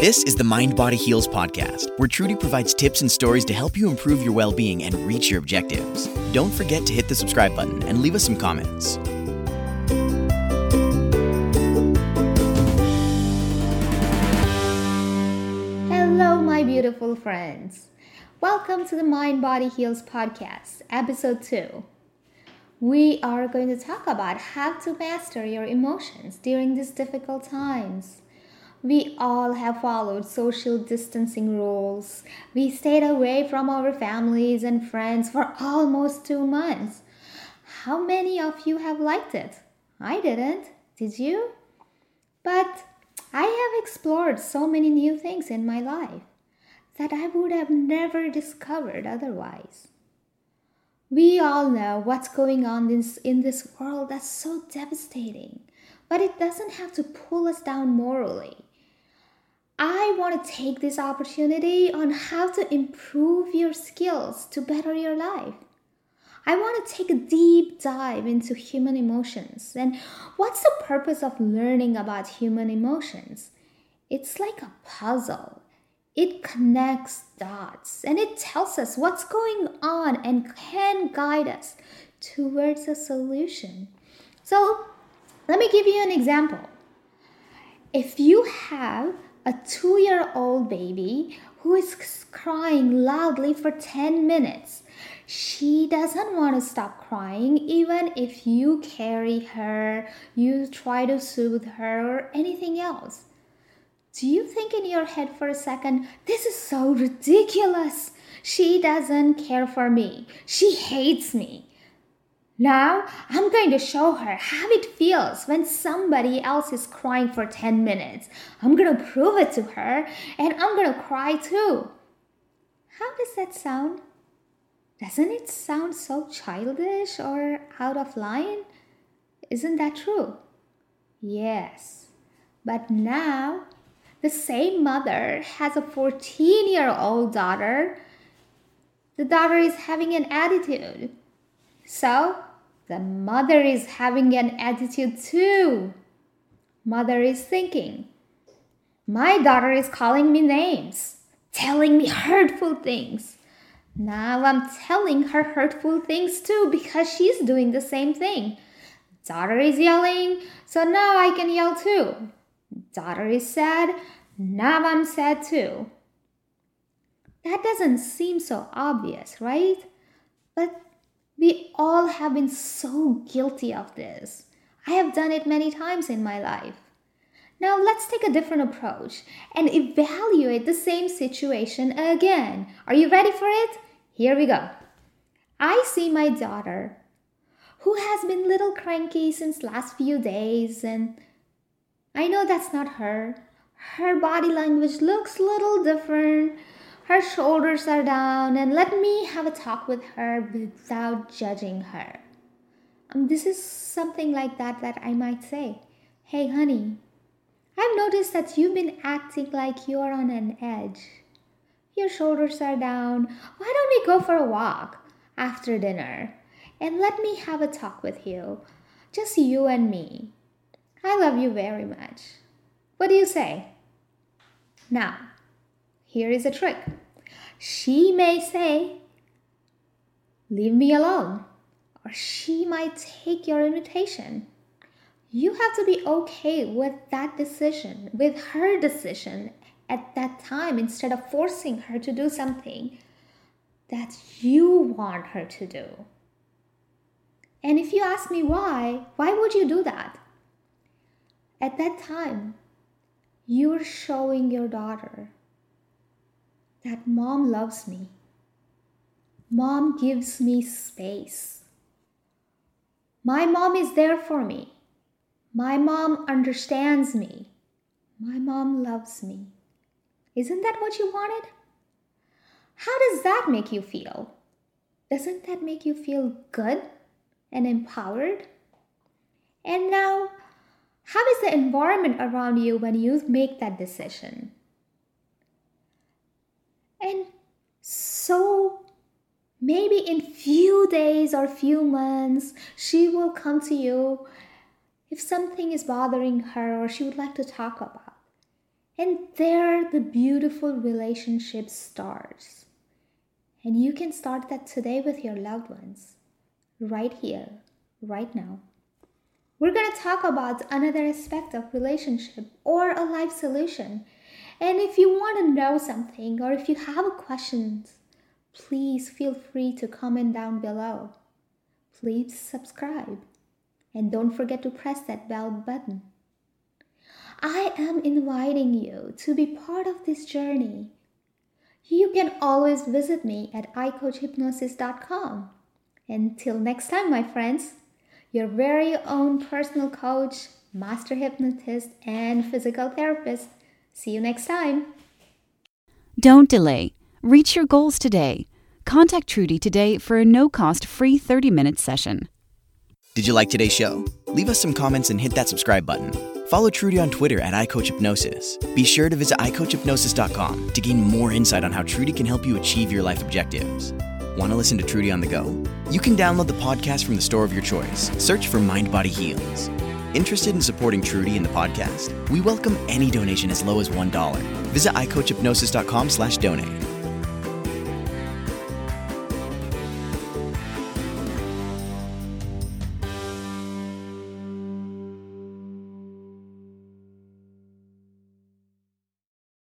This is the Mind Body Heals podcast, where Trudy provides tips and stories to help you improve your well being and reach your objectives. Don't forget to hit the subscribe button and leave us some comments. Hello, my beautiful friends. Welcome to the Mind Body Heals podcast, episode 2. We are going to talk about how to master your emotions during these difficult times. We all have followed social distancing rules. We stayed away from our families and friends for almost two months. How many of you have liked it? I didn't. Did you? But I have explored so many new things in my life that I would have never discovered otherwise. We all know what's going on in this, world that's so devastating, but it doesn't have to pull us down morally. I want to take this opportunity on how to improve your skills to better your life. I want to take a deep dive into human emotions and what's the purpose of learning about human emotions? It's like a puzzle. It connects dots and it tells us what's going on and can guide us towards a solution. So, let me give you an example. If you have a two year old baby who is crying loudly for 10 minutes. She doesn't want to stop crying, even if you carry her, you try to soothe her, or anything else. Do you think in your head for a second, this is so ridiculous? She doesn't care for me. She hates me. Now I'm going to show her how it feels when somebody else is crying for 10 minutes. I'm going to prove it to her and I'm going to cry too. How does that sound? Doesn't it sound so childish or out of line? Isn't that true? Yes. But now the same mother has a 14 year old daughter. The daughter is having an attitude. So the mother is having an attitude too. Mother is thinking, My daughter is calling me names, telling me hurtful things. Now I'm telling her hurtful things too because she's doing the same thing. Daughter is yelling, so now I can yell too. Daughter is sad, now I'm sad too. That doesn't seem so obvious, right? But we all have been so guilty of this. I have done it many times in my life. Now let's take a different approach and evaluate the same situation again. Are you ready for it? Here we go. I see my daughter who has been little cranky since last few days and I know that's not her. Her body language looks little different her shoulders are down, and let me have a talk with her without judging her. Um, this is something like that that I might say. Hey, honey, I've noticed that you've been acting like you're on an edge. Your shoulders are down. Why don't we go for a walk after dinner? And let me have a talk with you. Just you and me. I love you very much. What do you say? Now, here is a trick. She may say, Leave me alone, or she might take your invitation. You have to be okay with that decision, with her decision at that time, instead of forcing her to do something that you want her to do. And if you ask me why, why would you do that? At that time, you're showing your daughter that mom loves me. Mom gives me space. My mom is there for me. My mom understands me. My mom loves me. Isn't that what you wanted? How does that make you feel? Doesn't that make you feel good and empowered? And now, how is the environment around you when you make that decision? And so maybe in few days or few months she will come to you if something is bothering her or she would like to talk about. And there the beautiful relationship starts. And you can start that today with your loved ones, right here, right now. We're going to talk about another aspect of relationship or a life solution. And if you want to know something or if you have a question, please feel free to comment down below. Please subscribe and don't forget to press that bell button. I am inviting you to be part of this journey. You can always visit me at icoachhypnosis.com. Until next time, my friends, your very own personal coach, master hypnotist, and physical therapist. See you next time. Don't delay. Reach your goals today. Contact Trudy today for a no cost free 30 minute session. Did you like today's show? Leave us some comments and hit that subscribe button. Follow Trudy on Twitter at iCoachHypnosis. Be sure to visit iCoachHypnosis.com to gain more insight on how Trudy can help you achieve your life objectives. Want to listen to Trudy on the go? You can download the podcast from the store of your choice. Search for Mind Body Heals. Interested in supporting Trudy and the podcast? We welcome any donation as low as $1. Visit iCoachHypnosis.com slash donate.